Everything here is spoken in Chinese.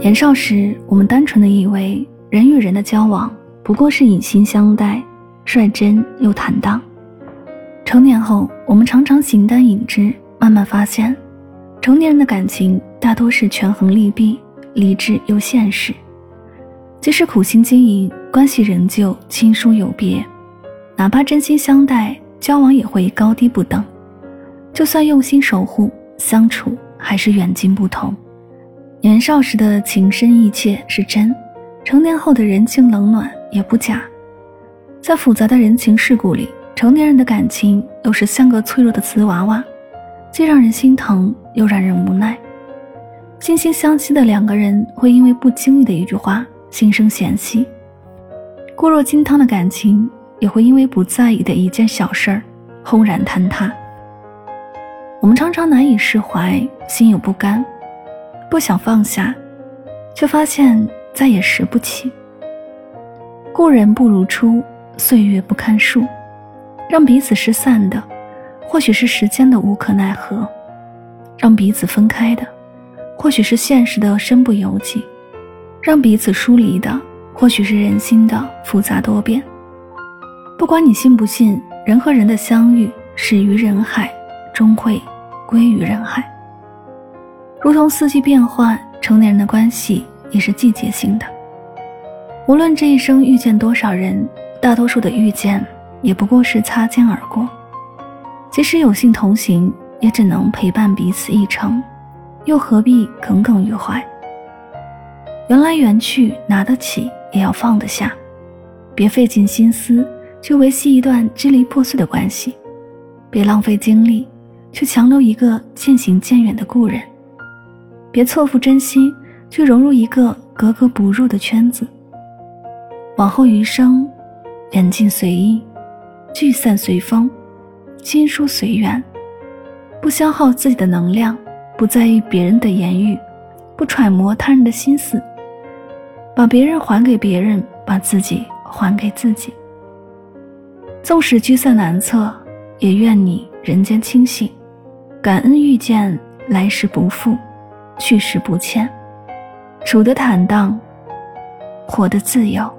年少时，我们单纯的以为人与人的交往不过是以心相待，率真又坦荡。成年后，我们常常形单影只，慢慢发现，成年人的感情大多是权衡利弊，理智又现实。即使苦心经营，关系仍旧亲疏有别；哪怕真心相待，交往也会高低不等。就算用心守护，相处还是远近不同。年少时的情深意切是真，成年后的人情冷暖也不假。在复杂的人情世故里，成年人的感情都是像个脆弱的瓷娃娃，既让人心疼，又让人无奈。惺惺相惜的两个人，会因为不经意的一句话心生嫌隙；固若金汤的感情，也会因为不在意的一件小事儿轰然坍塌。我们常常难以释怀，心有不甘。不想放下，却发现再也拾不起。故人不如初，岁月不堪数，让彼此失散的，或许是时间的无可奈何；让彼此分开的，或许是现实的身不由己；让彼此疏离的，或许是人心的复杂多变。不管你信不信，人和人的相遇始于人海，终会归于人海。如同四季变换，成年人的关系也是季节性的。无论这一生遇见多少人，大多数的遇见也不过是擦肩而过。即使有幸同行，也只能陪伴彼此一程，又何必耿耿于怀？缘来缘去，拿得起也要放得下，别费尽心思去维系一段支离破碎的关系，别浪费精力去强留一个渐行渐远的故人。别错付真心去融入一个格格不入的圈子。往后余生，远近随意，聚散随风，亲疏随缘。不消耗自己的能量，不在意别人的言语，不揣摩他人的心思。把别人还给别人，把自己还给自己。纵使聚散难测，也愿你人间清醒，感恩遇见，来时不负。去时不欠，处得坦荡，活得自由。